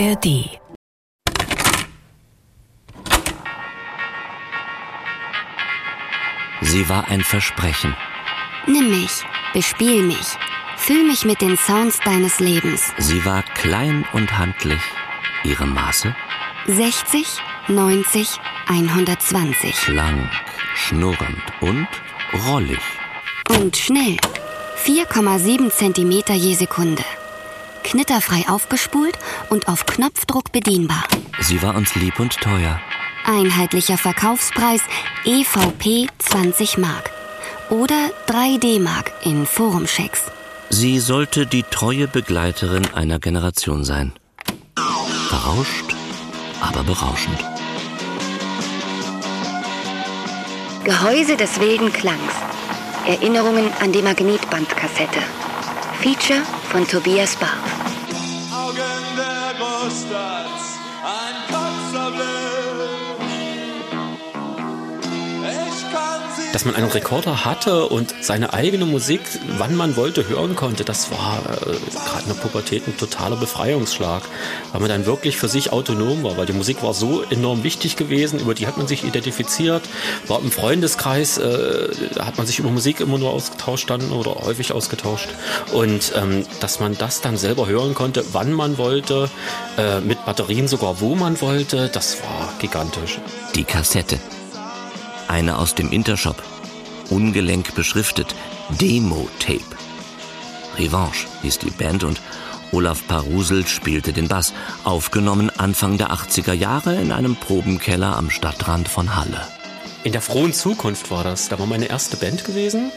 ARD. Sie war ein Versprechen. Nimm mich, bespiel mich, füll mich mit den Sounds deines Lebens. Sie war klein und handlich. Ihre Maße? 60, 90, 120. Schlank, schnurrend und rollig. Und schnell. 4,7 Zentimeter je Sekunde. Knitterfrei aufgespult und auf Knopfdruck bedienbar. Sie war uns lieb und teuer. Einheitlicher Verkaufspreis EVP 20 Mark. Oder 3 D-Mark in Forumchecks. Sie sollte die treue Begleiterin einer Generation sein. Verrauscht, aber berauschend. Gehäuse des wilden Klangs. Erinnerungen an die Magnetbandkassette. Feature von Tobias Barth. Dass man einen Rekorder hatte und seine eigene Musik, wann man wollte, hören konnte, das war äh, gerade in der Pubertät ein totaler Befreiungsschlag, weil man dann wirklich für sich autonom war, weil die Musik war so enorm wichtig gewesen, über die hat man sich identifiziert, war im Freundeskreis, äh, hat man sich über Musik immer nur ausgetauscht dann oder häufig ausgetauscht und ähm, dass man das dann selber hören konnte, wann man wollte, äh, mit Batterien sogar wo man wollte, das war gigantisch. Die Kassette. Eine aus dem Intershop. Ungelenk beschriftet. Demo-Tape. Revanche hieß die Band und Olaf Parusel spielte den Bass. Aufgenommen Anfang der 80er Jahre in einem Probenkeller am Stadtrand von Halle. In der frohen Zukunft war das. Da war meine erste Band gewesen.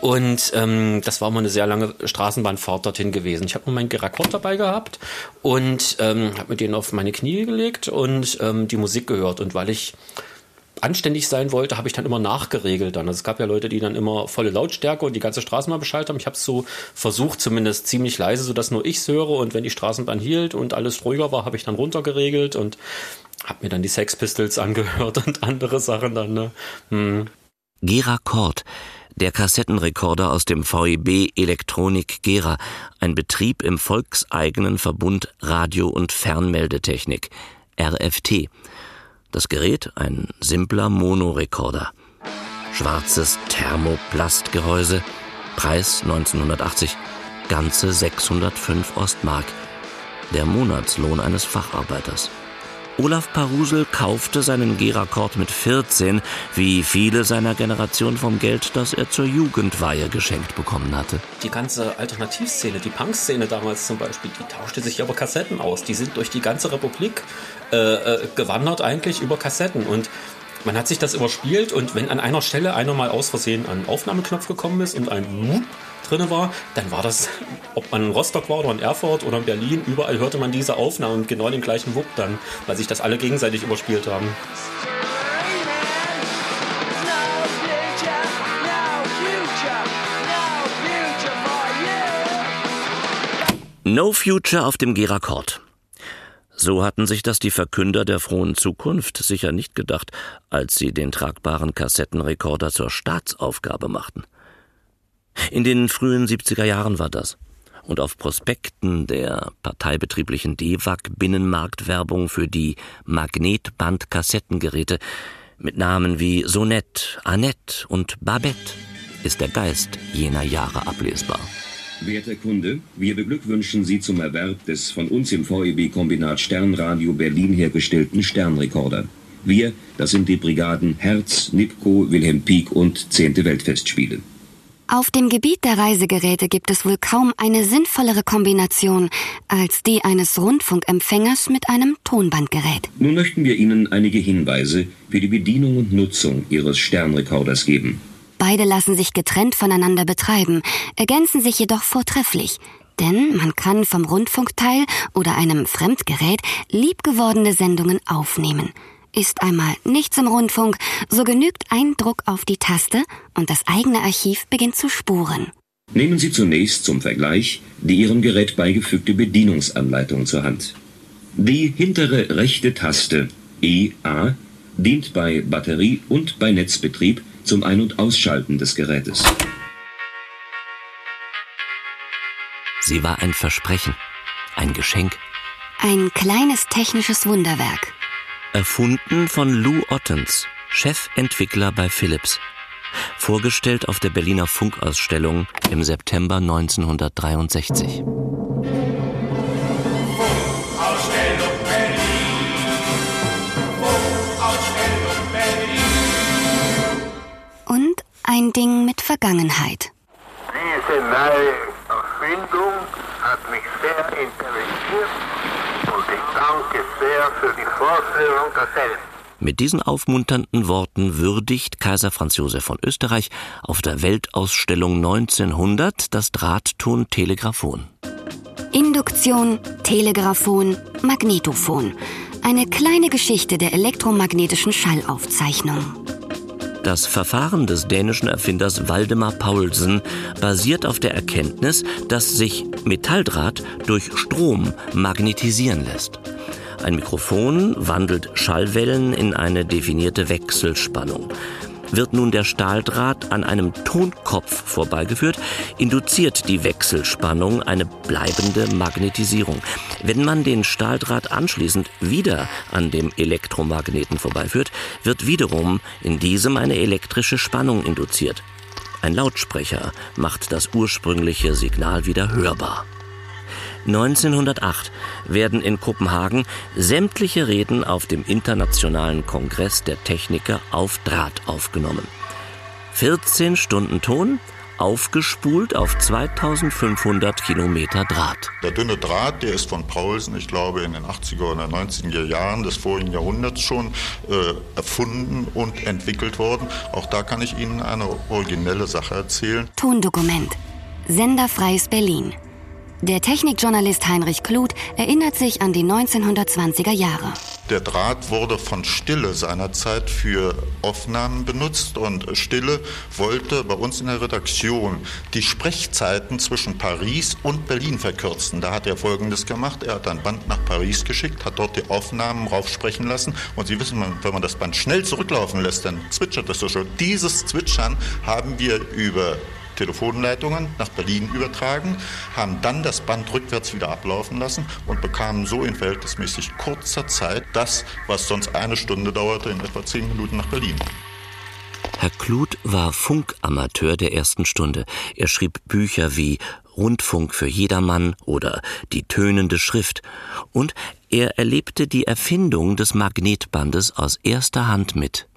Und ähm, das war mal eine sehr lange Straßenbahnfahrt dorthin gewesen. Ich habe nur meinen Gerakord dabei gehabt und ähm, habe mir den auf meine Knie gelegt und ähm, die Musik gehört. Und weil ich anständig sein wollte, habe ich dann immer nachgeregelt dann. Also es gab ja Leute, die dann immer volle Lautstärke und die ganze Straßenbahn Bescheid haben. Ich habe es so versucht, zumindest ziemlich leise, sodass nur ich es höre. Und wenn die Straßenbahn hielt und alles ruhiger war, habe ich dann runtergeregelt und habe mir dann die Sex Pistols angehört und andere Sachen dann. Ne? Hm. Gera Kord, der Kassettenrekorder aus dem VEB Elektronik Gera, ein Betrieb im volkseigenen Verbund Radio- und Fernmeldetechnik, RFT. Das Gerät ein simpler Monorekorder. Schwarzes Thermoplastgehäuse, Preis 1980, ganze 605 Ostmark. Der Monatslohn eines Facharbeiters. Olaf Parusel kaufte seinen Gerakord mit 14, wie viele seiner Generation vom Geld, das er zur Jugendweihe geschenkt bekommen hatte. Die ganze Alternativszene, die Punkszene damals zum Beispiel, die tauschte sich über Kassetten aus. Die sind durch die ganze Republik äh, äh, gewandert eigentlich über Kassetten und man hat sich das überspielt und wenn an einer Stelle einer mal aus Versehen an Aufnahmeknopf gekommen ist und ein Wup drinne war, dann war das, ob man in Rostock war oder in Erfurt oder in Berlin, überall hörte man diese Aufnahme und genau den gleichen Wupp dann, weil sich das alle gegenseitig überspielt haben. No Future auf dem Gerakord. So hatten sich das die Verkünder der frohen Zukunft sicher nicht gedacht, als sie den tragbaren Kassettenrekorder zur Staatsaufgabe machten. In den frühen 70er Jahren war das. Und auf Prospekten der parteibetrieblichen DEWAG Binnenmarktwerbung für die Magnetband-Kassettengeräte mit Namen wie Sonett, Annette und Babette ist der Geist jener Jahre ablesbar. Werter Kunde, wir beglückwünschen Sie zum Erwerb des von uns im VEB-Kombinat Sternradio Berlin hergestellten Sternrekorder. Wir, das sind die Brigaden Herz, Nipko, Wilhelm Pieck und 10. Weltfestspiele. Auf dem Gebiet der Reisegeräte gibt es wohl kaum eine sinnvollere Kombination als die eines Rundfunkempfängers mit einem Tonbandgerät. Nun möchten wir Ihnen einige Hinweise für die Bedienung und Nutzung Ihres Sternrekorders geben. Beide lassen sich getrennt voneinander betreiben, ergänzen sich jedoch vortrefflich. Denn man kann vom Rundfunkteil oder einem Fremdgerät liebgewordene Sendungen aufnehmen. Ist einmal nichts im Rundfunk, so genügt ein Druck auf die Taste und das eigene Archiv beginnt zu spuren. Nehmen Sie zunächst zum Vergleich die Ihrem Gerät beigefügte Bedienungsanleitung zur Hand. Die hintere rechte Taste EA dient bei Batterie- und bei Netzbetrieb zum Ein- und Ausschalten des Gerätes. Sie war ein Versprechen, ein Geschenk, Ein kleines technisches Wunderwerk. Erfunden von Lou Ottens, Chefentwickler bei Philips. Vorgestellt auf der Berliner Funkausstellung im September 1963. ein Ding mit Vergangenheit. Diese neue Erfindung hat mich sehr interessiert und ich danke sehr für die Vorführung derselben. Mit diesen aufmunternden Worten würdigt Kaiser Franz Josef von Österreich auf der Weltausstellung 1900 das Drahtton-Telegraphon. Induktion, Telegraphon, Magnetophon. Eine kleine Geschichte der elektromagnetischen Schallaufzeichnung. Das Verfahren des dänischen Erfinders Waldemar Paulsen basiert auf der Erkenntnis, dass sich Metalldraht durch Strom magnetisieren lässt. Ein Mikrofon wandelt Schallwellen in eine definierte Wechselspannung. Wird nun der Stahldraht an einem Tonkopf vorbeigeführt, induziert die Wechselspannung eine bleibende Magnetisierung. Wenn man den Stahldraht anschließend wieder an dem Elektromagneten vorbeiführt, wird wiederum in diesem eine elektrische Spannung induziert. Ein Lautsprecher macht das ursprüngliche Signal wieder hörbar. 1908 werden in Kopenhagen sämtliche Reden auf dem Internationalen Kongress der Techniker auf Draht aufgenommen. 14 Stunden Ton, aufgespult auf 2500 Kilometer Draht. Der dünne Draht, der ist von Paulsen, ich glaube, in den 80er oder 90er Jahren des vorigen Jahrhunderts schon äh, erfunden und entwickelt worden. Auch da kann ich Ihnen eine originelle Sache erzählen. Tondokument. Senderfreies Berlin. Der Technikjournalist Heinrich Kluth erinnert sich an die 1920er Jahre. Der Draht wurde von Stille seinerzeit für Aufnahmen benutzt und Stille wollte bei uns in der Redaktion die Sprechzeiten zwischen Paris und Berlin verkürzen. Da hat er Folgendes gemacht. Er hat ein Band nach Paris geschickt, hat dort die Aufnahmen raufsprechen lassen und Sie wissen, wenn man das Band schnell zurücklaufen lässt, dann zwitschert es so schon. Dieses Zwitschern haben wir über Telefonleitungen nach Berlin übertragen, haben dann das Band rückwärts wieder ablaufen lassen und bekamen so in verhältnismäßig kurzer Zeit das, was sonst eine Stunde dauerte, in etwa zehn Minuten nach Berlin. Herr Kluth war Funkamateur der ersten Stunde. Er schrieb Bücher wie Rundfunk für jedermann oder Die tönende Schrift. Und er erlebte die Erfindung des Magnetbandes aus erster Hand mit.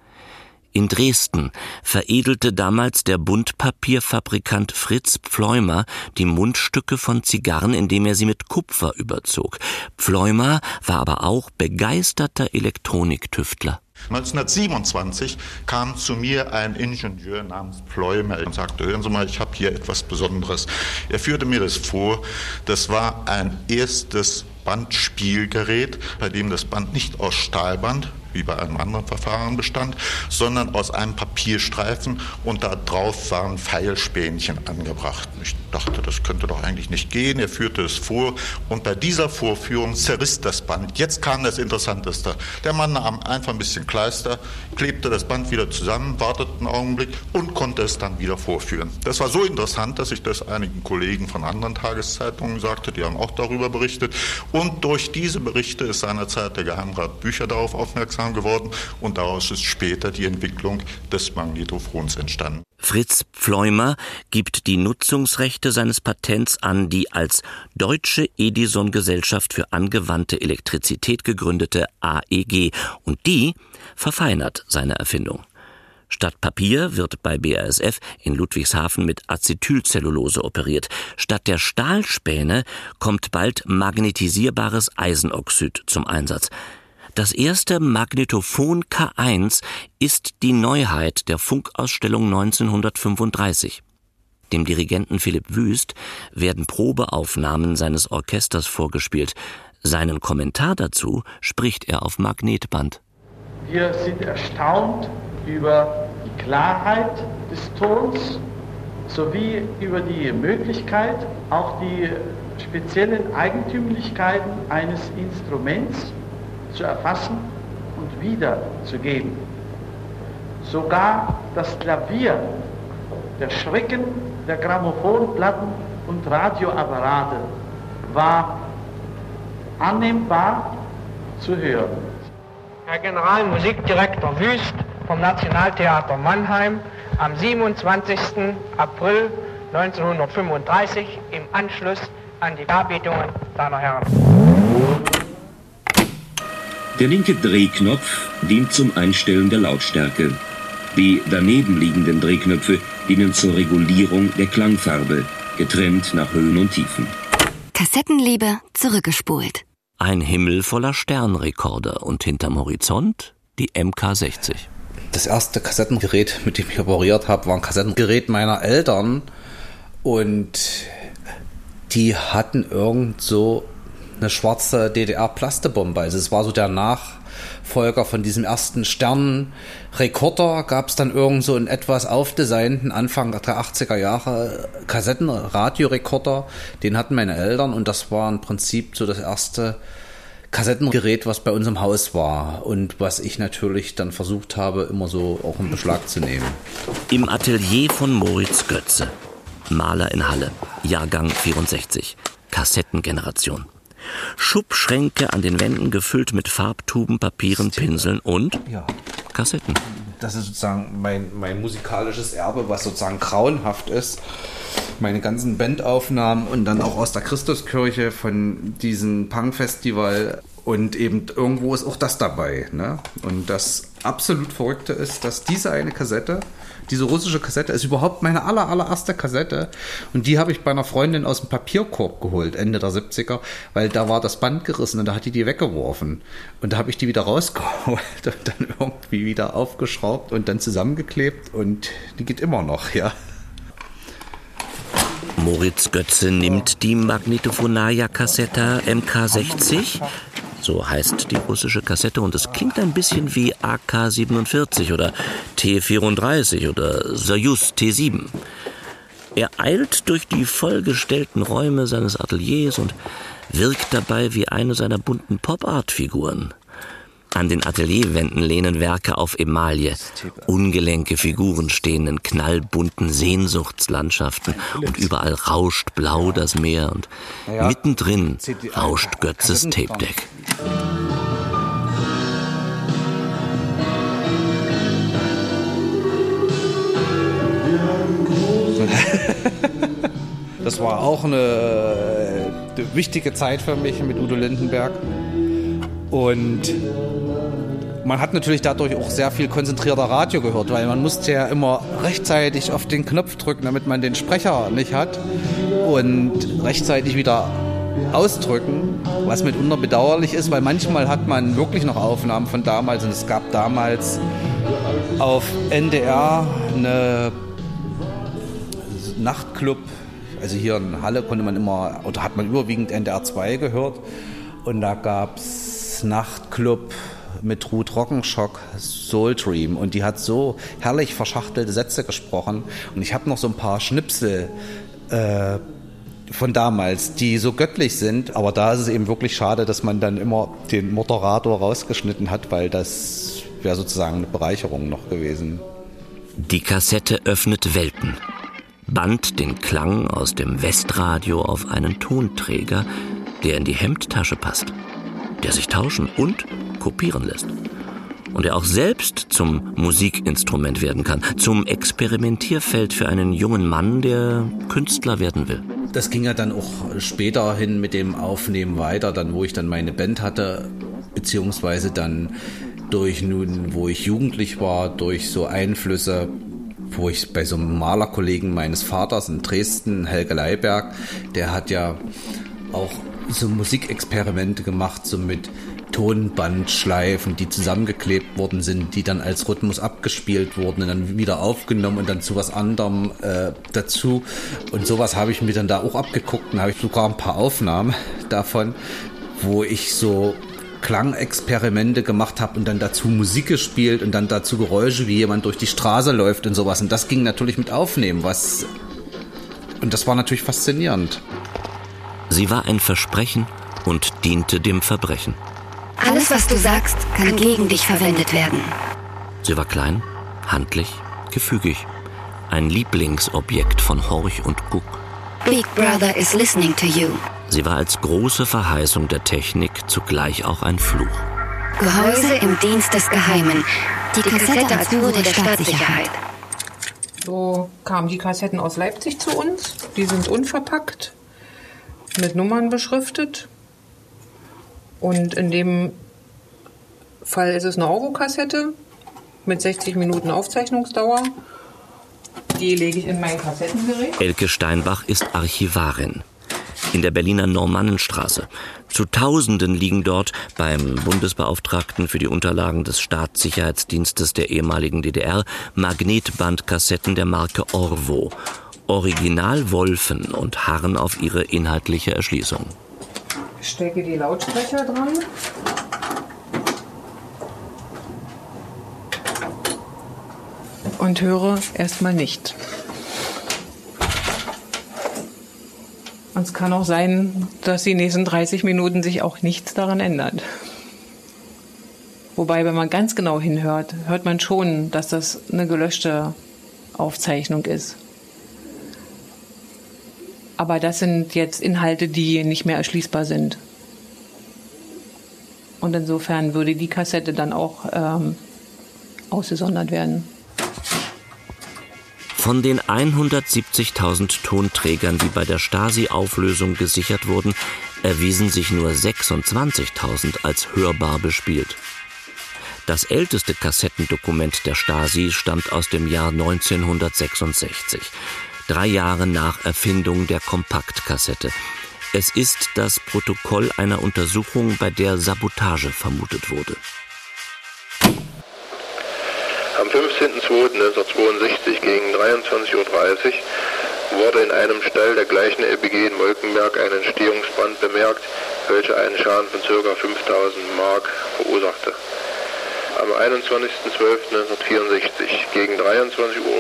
In Dresden veredelte damals der Buntpapierfabrikant Fritz Pfleumer die Mundstücke von Zigarren, indem er sie mit Kupfer überzog. Pfleumer war aber auch begeisterter Elektroniktüftler. 1927 kam zu mir ein Ingenieur namens Pleumer und sagte, hören Sie mal, ich habe hier etwas Besonderes. Er führte mir das vor, das war ein erstes Bandspielgerät, bei dem das Band nicht aus Stahlband, wie bei einem anderen Verfahren bestand, sondern aus einem Papierstreifen und da drauf waren Pfeilspänchen angebracht. Ich dachte, das könnte doch eigentlich nicht gehen. Er führte es vor und bei dieser Vorführung zerriss das Band. Jetzt kam das Interessanteste. Der Mann nahm einfach ein bisschen Kleister, klebte das Band wieder zusammen, wartete einen Augenblick und konnte es dann wieder vorführen. Das war so interessant, dass ich das einigen Kollegen von anderen Tageszeitungen sagte, die haben auch darüber berichtet. Und durch diese Berichte ist seinerzeit der Geheimrat Bücher darauf aufmerksam aufmerksam geworden und daraus ist später die Entwicklung des Magnetophons entstanden. Fritz Pfleumer gibt die Nutzungsrechte seines Patents an die als Deutsche Edison Gesellschaft für angewandte Elektrizität gegründete AEG und die verfeinert seine Erfindung. Statt Papier wird bei BASF in Ludwigshafen mit Acetylcellulose operiert. Statt der Stahlspäne kommt bald magnetisierbares Eisenoxid zum Einsatz. Das erste Magnetophon K1 ist die Neuheit der Funkausstellung 1935. Dem Dirigenten Philipp Wüst werden Probeaufnahmen seines Orchesters vorgespielt. Seinen Kommentar dazu spricht er auf Magnetband. Wir sind erstaunt über die Klarheit des Tons sowie über die Möglichkeit, auch die speziellen Eigentümlichkeiten eines Instruments zu erfassen und wiederzugeben. Sogar das Klavier, der Schrecken der Grammophonplatten und Radioapparate war annehmbar zu hören. Herr Generalmusikdirektor Wüst vom Nationaltheater Mannheim am 27. April 1935 im Anschluss an die Darbietungen seiner Herren. Der linke Drehknopf dient zum Einstellen der Lautstärke. Die daneben liegenden Drehknöpfe dienen zur Regulierung der Klangfarbe, getrennt nach Höhen und Tiefen. Kassettenliebe zurückgespult. Ein Himmel voller Sternrekorder und hinterm Horizont die MK60. Das erste Kassettengerät, mit dem ich operiert habe, war ein Kassettengerät meiner Eltern. Und die hatten irgend so eine schwarze DDR-Plastebombe. Also es war so der Nachfolger von diesem ersten Sternenrekorder. Gab es dann irgend so einen etwas aufdesignten Anfang der 80er Jahre Kassettenradiorekorder. Den hatten meine Eltern und das war im Prinzip so das erste Kassettengerät, was bei uns im Haus war und was ich natürlich dann versucht habe, immer so auch in Beschlag zu nehmen. Im Atelier von Moritz Götze. Maler in Halle, Jahrgang 64, Kassettengeneration. Schubschränke an den Wänden gefüllt mit Farbtuben, Papieren, Pinseln und Ja. Kassetten. Das ist sozusagen mein, mein musikalisches Erbe, was sozusagen grauenhaft ist. Meine ganzen Bandaufnahmen und dann auch aus der Christuskirche von diesem Punk-Festival. Und eben irgendwo ist auch das dabei. Ne? Und das absolut Verrückte ist, dass diese eine Kassette, diese russische Kassette, ist überhaupt meine aller, allererste Kassette. Und die habe ich bei einer Freundin aus dem Papierkorb geholt, Ende der 70er, weil da war das Band gerissen und da hat die die weggeworfen. Und da habe ich die wieder rausgeholt und dann irgendwie wieder aufgeschraubt und dann zusammengeklebt und die geht immer noch, ja. Moritz Götze nimmt die Magnetofonaja Cassetta MK60, so heißt die russische Kassette, und es klingt ein bisschen wie AK-47 oder T-34 oder Soyuz T-7. Er eilt durch die vollgestellten Räume seines Ateliers und wirkt dabei wie eine seiner bunten Pop-Art-Figuren. An den Atelierwänden lehnen Werke auf Emaille. Ungelenke Figuren stehen in knallbunten Sehnsuchtslandschaften und überall rauscht blau das Meer und mittendrin rauscht Götzes. Tape Deck. Das war auch eine, äh, wichtige Zeit für mich mit Udo Lindenberg. Und man hat natürlich dadurch auch sehr viel konzentrierter Radio gehört, weil man musste ja immer rechtzeitig auf den Knopf drücken, damit man den Sprecher nicht hat und rechtzeitig wieder ausdrücken, was mitunter bedauerlich ist, weil manchmal hat man wirklich noch Aufnahmen von damals und es gab damals auf NDR eine Nachtclub, also hier in Halle konnte man immer, oder hat man überwiegend NDR 2 gehört. Und da gab es Nachtclub mit Ruth Rockenschock, Soul Dream. Und die hat so herrlich verschachtelte Sätze gesprochen. Und ich habe noch so ein paar Schnipsel äh, von damals, die so göttlich sind. Aber da ist es eben wirklich schade, dass man dann immer den Moderator rausgeschnitten hat, weil das wäre sozusagen eine Bereicherung noch gewesen. Die Kassette öffnet Welten, band den Klang aus dem Westradio auf einen Tonträger, der in die Hemdtasche passt, der sich tauschen und kopieren lässt. Und der auch selbst zum Musikinstrument werden kann, zum Experimentierfeld für einen jungen Mann, der Künstler werden will. Das ging ja dann auch später hin mit dem Aufnehmen weiter, dann wo ich dann meine Band hatte, beziehungsweise dann durch nun, wo ich jugendlich war, durch so Einflüsse, wo ich bei so einem Malerkollegen meines Vaters in Dresden, Helge Leiberg, der hat ja auch so Musikexperimente gemacht, so mit Tonbandschleifen, die zusammengeklebt worden sind, die dann als Rhythmus abgespielt wurden und dann wieder aufgenommen und dann zu was anderem äh, dazu. Und sowas habe ich mir dann da auch abgeguckt und habe ich sogar ein paar Aufnahmen davon, wo ich so Klangexperimente gemacht habe und dann dazu Musik gespielt und dann dazu Geräusche, wie jemand durch die Straße läuft und sowas. Und das ging natürlich mit aufnehmen, was und das war natürlich faszinierend. Sie war ein Versprechen und diente dem Verbrechen. Alles, was du sagst, kann gegen dich verwendet werden. Sie war klein, handlich, gefügig. Ein Lieblingsobjekt von Horch und Guck. Big Brother is listening to you. Sie war als große Verheißung der Technik zugleich auch ein Fluch. Gehäuse im Dienst des Geheimen. Die Kassette als Führer der Staatssicherheit. So kamen die Kassetten aus Leipzig zu uns. Die sind unverpackt, mit Nummern beschriftet. Und in dem Fall ist es eine Orgo-Kassette mit 60 Minuten Aufzeichnungsdauer. Die lege ich in mein Kassettengerät. Elke Steinbach ist Archivarin. In der Berliner Normannenstraße. Zu Tausenden liegen dort beim Bundesbeauftragten für die Unterlagen des Staatssicherheitsdienstes der ehemaligen DDR Magnetbandkassetten der Marke Orvo. Original Wolfen und harren auf ihre inhaltliche Erschließung. Ich stecke die Lautsprecher dran. Und höre erstmal nicht. Und es kann auch sein, dass die nächsten 30 Minuten sich auch nichts daran ändert. Wobei, wenn man ganz genau hinhört, hört man schon, dass das eine gelöschte Aufzeichnung ist. Aber das sind jetzt Inhalte, die nicht mehr erschließbar sind. Und insofern würde die Kassette dann auch ähm, ausgesondert werden. Von den 170.000 Tonträgern, die bei der Stasi-Auflösung gesichert wurden, erwiesen sich nur 26.000 als hörbar bespielt. Das älteste Kassettendokument der Stasi stammt aus dem Jahr 1966, drei Jahre nach Erfindung der Kompaktkassette. Es ist das Protokoll einer Untersuchung, bei der Sabotage vermutet wurde. Am 15.02.1962 gegen 23.30 Uhr wurde in einem Stall der gleichen LBG in Molkenberg ein Entstehungsbrand bemerkt, welcher einen Schaden von ca. 5000 Mark verursachte. Am 21.12.1964 gegen 23.45 Uhr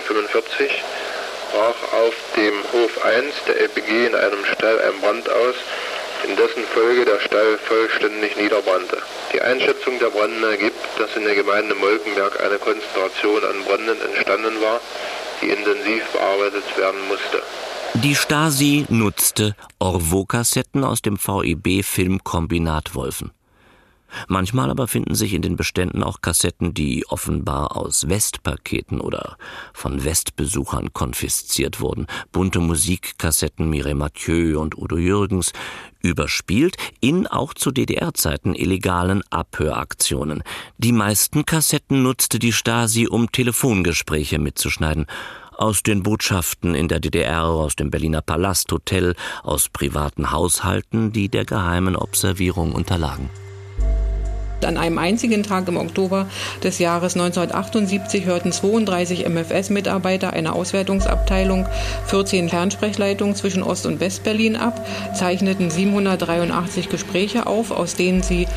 brach auf dem Hof 1 der LPG in einem Stall ein Brand aus, in dessen Folge der Stall vollständig niederbrannte. Die Einschätzung der Branden ergibt, dass in der Gemeinde Molkenberg eine Konzentration an Branden entstanden war, die intensiv bearbeitet werden musste. Die Stasi nutzte Orvo-Kassetten aus dem VEB-Filmkombinat Wolfen. Manchmal aber finden sich in den Beständen auch Kassetten, die offenbar aus Westpaketen oder von Westbesuchern konfisziert wurden. Bunte Musikkassetten Mireille Mathieu und Udo Jürgens, überspielt in auch zu DDR-Zeiten illegalen Abhöraktionen. Die meisten Kassetten nutzte die Stasi, um Telefongespräche mitzuschneiden aus den Botschaften in der DDR, aus dem Berliner Palasthotel, aus privaten Haushalten, die der geheimen Observierung unterlagen. An einem einzigen Tag im Oktober des Jahres 1978 hörten 32 MFS-Mitarbeiter einer Auswertungsabteilung 14 Fernsprechlleitungen zwischen Ost- und Westberlin ab, zeichneten 783 Gespräche auf, aus denen sie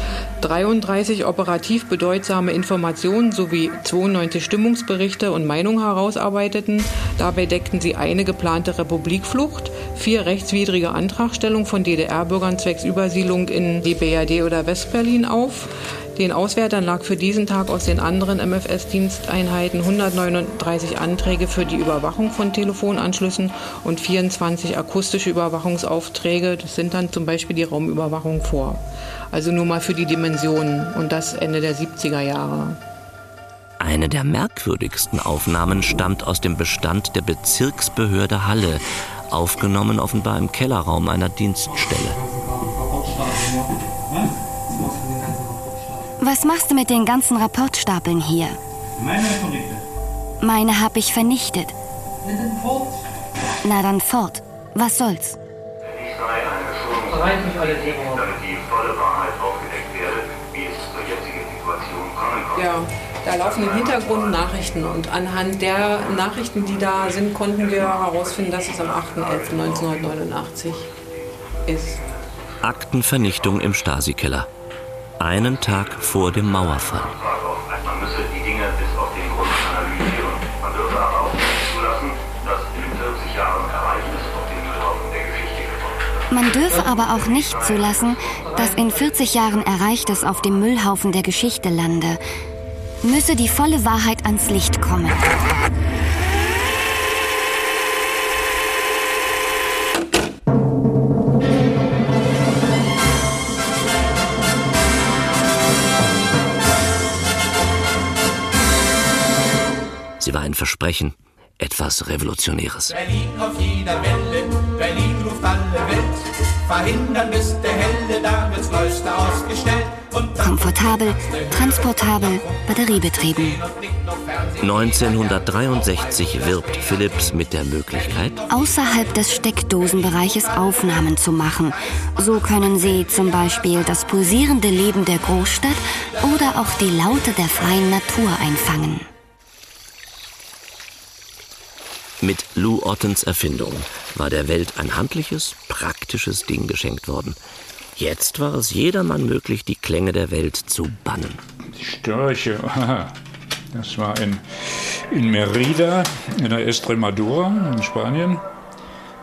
33 operativ bedeutsame Informationen sowie 92 Stimmungsberichte und Meinungen herausarbeiteten. Dabei deckten sie eine geplante Republikflucht, vier rechtswidrige Antragstellungen von DDR-Bürgern zwecks Übersiedlung in die BRD oder Westberlin auf. Den Auswertern lag für diesen Tag aus den anderen MFS-Diensteinheiten 139 Anträge für die Überwachung von Telefonanschlüssen und 24 akustische Überwachungsaufträge. Das sind dann zum Beispiel die Raumüberwachung vor. Also nur mal für die Dimensionen und das Ende der 70er Jahre. Eine der merkwürdigsten Aufnahmen stammt aus dem Bestand der Bezirksbehörde Halle, aufgenommen offenbar im Kellerraum einer Dienststelle. Was machst du mit den ganzen Rapportstapeln hier? Meine Berichte. Meine habe ich vernichtet. Na dann fort. Was soll's? Bereit mich alle Themen damit die volle Wahrheit aufgedeckt werde, wie es zur jetzigen Situation kommen konnte. Ja, da laufen im Hintergrund Nachrichten und anhand der Nachrichten, die da sind, konnten wir herausfinden, dass es am 8.11.1989 ist. Aktenvernichtung im Stasi-Keller. Einen Tag vor dem Mauerfall. Man müsse die Dinge bis auf den Grund analysieren. Man dürfe aber auch nicht zulassen, dass in 40 Jahren Ereignis auf den Müllhaufen der Geschichte gebracht wird. Man dürfe aber auch nicht zulassen, dass in 40 Jahren Erreichtes auf dem Müllhaufen der Geschichte lande. Müsse die volle Wahrheit ans Licht kommen. Versprechen, etwas Revolutionäres. Berlin auf jeder Welle, Berlin ruft alle Welt. Verhindern bis der Helle, da wird's Neueste ausgestellt. Komfortabel, transportabel, batteriebetrieben. 1963 wirbt Philips mit der Möglichkeit, außerhalb des Steckdosenbereiches Aufnahmen zu machen. So können Sie zum Beispiel das pulsierende Leben der Großstadt oder auch die Laute der freien Natur einfangen. Mit Lou Ottens Erfindung war der Welt ein handliches, praktisches Ding geschenkt worden. Jetzt war es jedermann möglich, die Klänge der Welt zu bannen. Die Störche, das war in, in Merida, in der Estremadura in Spanien.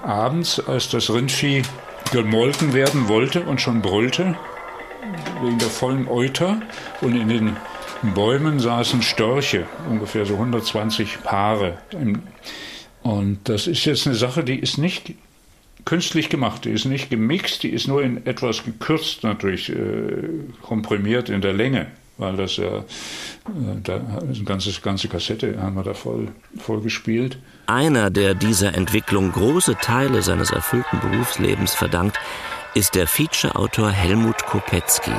Abends, als das Rindvieh gemolken werden wollte und schon brüllte, wegen der vollen Euter, und in den Bäumen saßen Störche, ungefähr so 120 Paare. Und das ist jetzt eine Sache, die ist nicht künstlich gemacht, die ist nicht gemixt, die ist nur in etwas gekürzt natürlich, äh, komprimiert in der Länge, weil das ja, äh, da eine ganze, ganze Kassette haben wir da voll, voll gespielt. Einer, der dieser Entwicklung große Teile seines erfüllten Berufslebens verdankt, ist der Feature-Autor Helmut Kopetzky.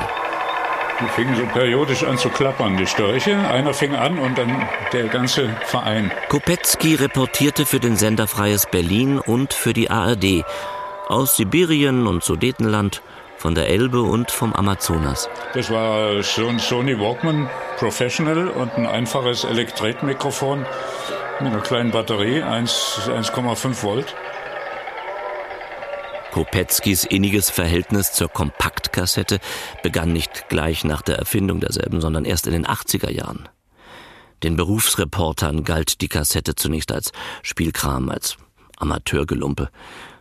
Die fingen so periodisch an zu klappern, die Störche. Einer fing an und dann der ganze Verein. Kopetzky reportierte für den Sender Freies Berlin und für die ARD aus Sibirien und Sudetenland, von der Elbe und vom Amazonas. Das war ein Sony Walkman Professional und ein einfaches Elektretmikrofon mit einer kleinen Batterie, 1,5 Volt. Kopetskis inniges Verhältnis zur Kompaktkassette begann nicht gleich nach der Erfindung derselben, sondern erst in den 80er Jahren. Den Berufsreportern galt die Kassette zunächst als Spielkram, als Amateurgelumpe.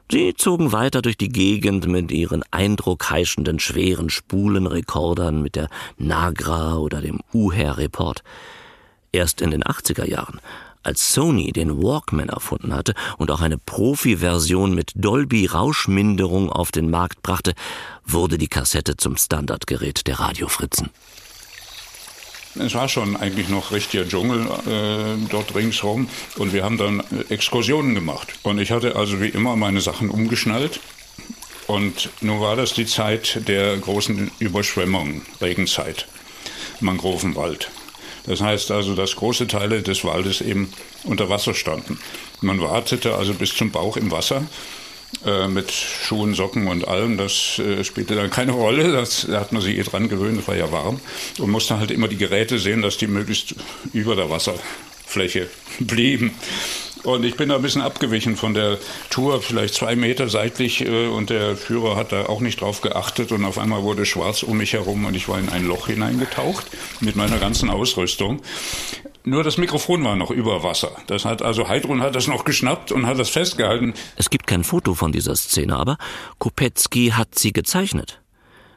Sie zogen weiter durch die Gegend mit ihren eindruckheischenden schweren Spulenrekordern mit der Nagra oder dem Uher-Report. Erst in den 80er Jahren als Sony den Walkman erfunden hatte und auch eine Profi-Version mit Dolby-Rauschminderung auf den Markt brachte, wurde die Kassette zum Standardgerät der Radiofritzen. Es war schon eigentlich noch richtiger Dschungel äh, dort ringsherum und wir haben dann Exkursionen gemacht. Und ich hatte also wie immer meine Sachen umgeschnallt. Und nun war das die Zeit der großen Überschwemmungen, Regenzeit, Mangrovenwald. Das heißt also, dass große Teile des Waldes eben unter Wasser standen. Man wartete also bis zum Bauch im Wasser äh, mit Schuhen, Socken und allem. Das äh, spielte dann keine Rolle. Das, da hat man sich eh dran gewöhnt, es war ja warm. Und musste halt immer die Geräte sehen, dass die möglichst über der Wasserfläche blieben. Und ich bin da ein bisschen abgewichen von der Tour, vielleicht zwei Meter seitlich. Äh, und der Führer hat da auch nicht drauf geachtet. Und auf einmal wurde schwarz um mich herum und ich war in ein Loch hineingetaucht mit meiner ganzen Ausrüstung. Nur das Mikrofon war noch über Wasser. Das hat also Heidrun hat das noch geschnappt und hat das festgehalten. Es gibt kein Foto von dieser Szene, aber Kopetzky hat sie gezeichnet.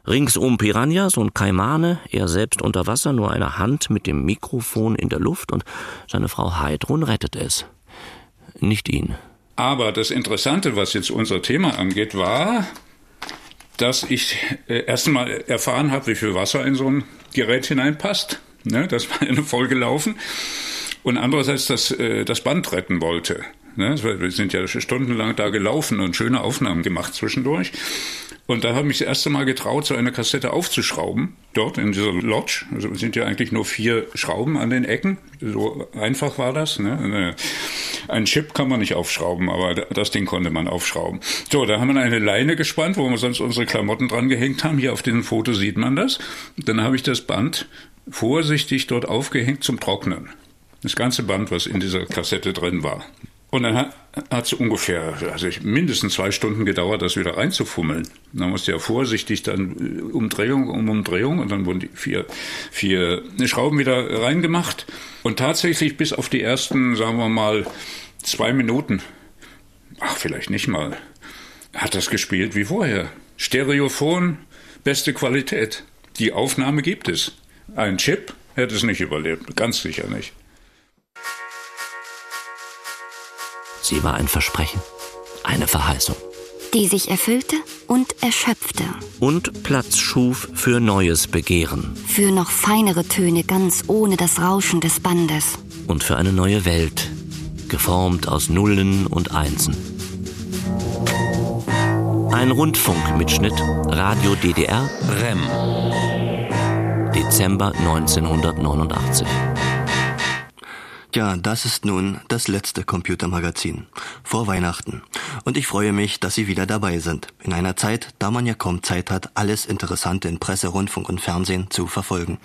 Ringsum Piranhas und Kaimane, er selbst unter Wasser, nur eine Hand mit dem Mikrofon in der Luft und seine Frau Heidrun rettet es nicht ihn. Aber das Interessante, was jetzt unser Thema angeht, war, dass ich äh, erst einmal erfahren habe, wie viel Wasser in so ein Gerät hineinpasst. Ne, das war eine Folge laufen. Und andererseits, dass äh, das Band retten wollte. Ne, wir sind ja stundenlang da gelaufen und schöne Aufnahmen gemacht zwischendurch. Und da habe ich das erste Mal getraut, so eine Kassette aufzuschrauben, dort in dieser Lodge. Also sind ja eigentlich nur vier Schrauben an den Ecken. So einfach war das. Ne? Ein Chip kann man nicht aufschrauben, aber das Ding konnte man aufschrauben. So, da haben wir eine Leine gespannt, wo wir sonst unsere Klamotten dran gehängt haben. Hier auf diesem Foto sieht man das. Dann habe ich das Band vorsichtig dort aufgehängt zum Trocknen. Das ganze Band, was in dieser Kassette drin war. Und dann hat es ungefähr also mindestens zwei Stunden gedauert, das wieder reinzufummeln. Dann musste ja vorsichtig dann äh, Umdrehung um Umdrehung und dann wurden die vier, vier Schrauben wieder reingemacht. Und tatsächlich bis auf die ersten, sagen wir mal, zwei Minuten, ach vielleicht nicht mal, hat das gespielt wie vorher. Stereophon, beste Qualität. Die Aufnahme gibt es. Ein Chip hätte es nicht überlebt, ganz sicher nicht. Sie war ein Versprechen, eine Verheißung. Die sich erfüllte und erschöpfte. Und Platz schuf für neues Begehren. Für noch feinere Töne ganz ohne das Rauschen des Bandes. und für eine neue Welt, geformt aus Nullen und Einsen. Ein Rundfunkmitschnitt Radio DDR REM Dezember 1989 ja, das ist nun das letzte Computermagazin. Vor Weihnachten. Und ich freue mich, dass Sie wieder dabei sind. In einer Zeit, da man ja kaum Zeit hat, alles Interessante in Presse, Rundfunk und Fernsehen zu verfolgen.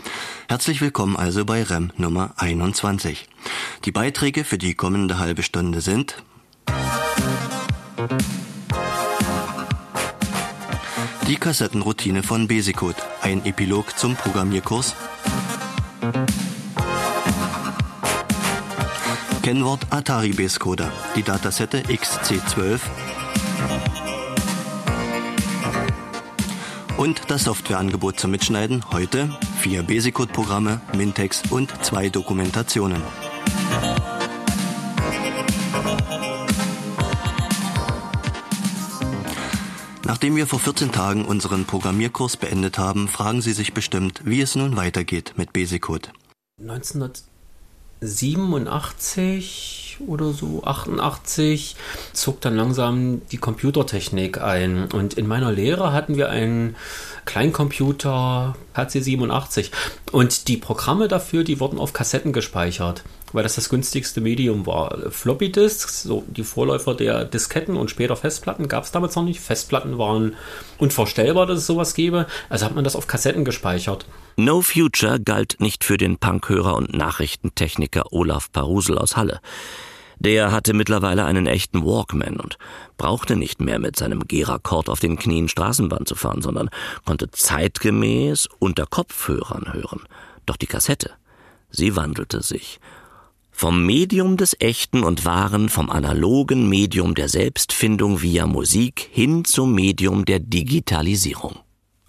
Herzlich willkommen also bei REM Nummer 21. Die Beiträge für die kommende halbe Stunde sind die Kassettenroutine von Basicode, ein Epilog zum Programmierkurs Kennwort Atari Base Coder, die Datasette XC12 und das Softwareangebot zum Mitschneiden heute vier Basicode-Programme, Mintex und zwei Dokumentationen. Nachdem wir vor 14 Tagen unseren Programmierkurs beendet haben, fragen Sie sich bestimmt, wie es nun weitergeht mit Basicode. 1900 87 oder so, 88, zog dann langsam die Computertechnik ein. Und in meiner Lehre hatten wir einen Kleincomputer HC87. Und die Programme dafür, die wurden auf Kassetten gespeichert weil das das günstigste Medium war. Floppy Disks, so die Vorläufer der Disketten und später Festplatten gab es damals noch nicht. Festplatten waren unvorstellbar, dass es sowas gäbe. Also hat man das auf Kassetten gespeichert. No Future galt nicht für den Punkhörer und Nachrichtentechniker Olaf Parusel aus Halle. Der hatte mittlerweile einen echten Walkman und brauchte nicht mehr mit seinem Gera-Kord auf den Knien Straßenbahn zu fahren, sondern konnte zeitgemäß unter Kopfhörern hören. Doch die Kassette, sie wandelte sich vom Medium des Echten und Wahren, vom analogen Medium der Selbstfindung via Musik hin zum Medium der Digitalisierung.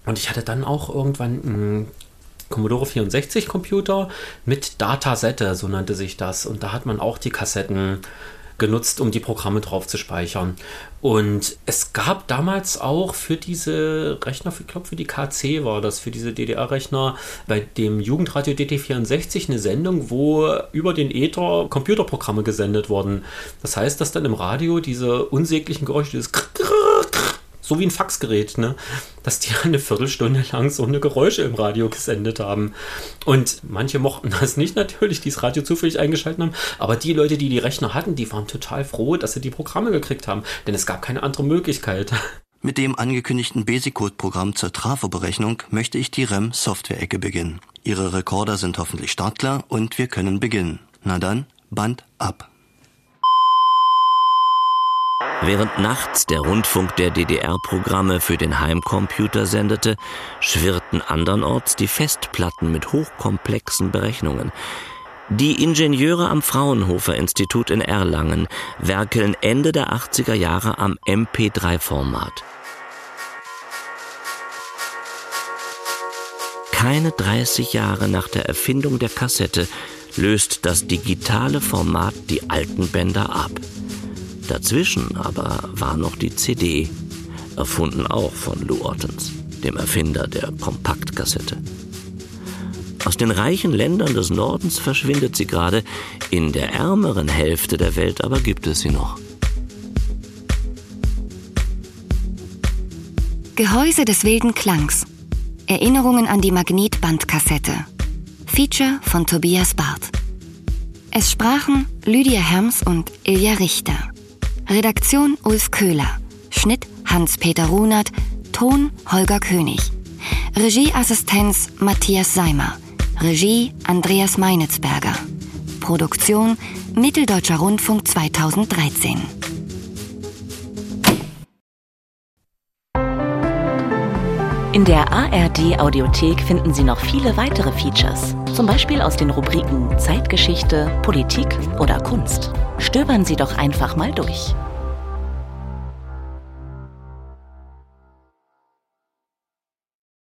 Und ich hatte dann auch irgendwann einen Commodore 64 Computer mit Datasette, so nannte sich das. Und da hat man auch die Kassetten genutzt, um die Programme drauf zu speichern. Und es gab damals auch für diese Rechner, ich glaube für die KC war das, für diese DDR-Rechner bei dem Jugendradio DT64 eine Sendung, wo über den Ether Computerprogramme gesendet wurden. Das heißt, dass dann im Radio diese unsäglichen Geräusche, dieses so wie ein Faxgerät, ne? dass die eine Viertelstunde lang so eine Geräusche im Radio gesendet haben. Und manche mochten das nicht natürlich, die das Radio zufällig eingeschaltet haben, aber die Leute, die die Rechner hatten, die waren total froh, dass sie die Programme gekriegt haben, denn es gab keine andere Möglichkeit. Mit dem angekündigten Basicode-Programm zur Trafo-Berechnung möchte ich die REM-Software-Ecke beginnen. Ihre Rekorder sind hoffentlich startklar und wir können beginnen. Na dann, Band ab. Während nachts der Rundfunk der DDR-Programme für den Heimcomputer sendete, schwirrten andernorts die Festplatten mit hochkomplexen Berechnungen. Die Ingenieure am Fraunhofer Institut in Erlangen werkeln Ende der 80er Jahre am MP3-Format. Keine 30 Jahre nach der Erfindung der Kassette löst das digitale Format die alten Bänder ab. Dazwischen aber war noch die CD, erfunden auch von Lou Ottens, dem Erfinder der Kompaktkassette. Aus den reichen Ländern des Nordens verschwindet sie gerade, in der ärmeren Hälfte der Welt aber gibt es sie noch. Gehäuse des wilden Klangs. Erinnerungen an die Magnetbandkassette. Feature von Tobias Barth. Es sprachen Lydia Herms und Ilja Richter. Redaktion Ulf Köhler. Schnitt Hans-Peter Runert. Ton Holger König. Regieassistenz Matthias Seimer. Regie Andreas Meinitzberger. Produktion Mitteldeutscher Rundfunk 2013. In der ARD Audiothek finden Sie noch viele weitere Features, zum Beispiel aus den Rubriken Zeitgeschichte, Politik oder Kunst. Stöbern Sie doch einfach mal durch.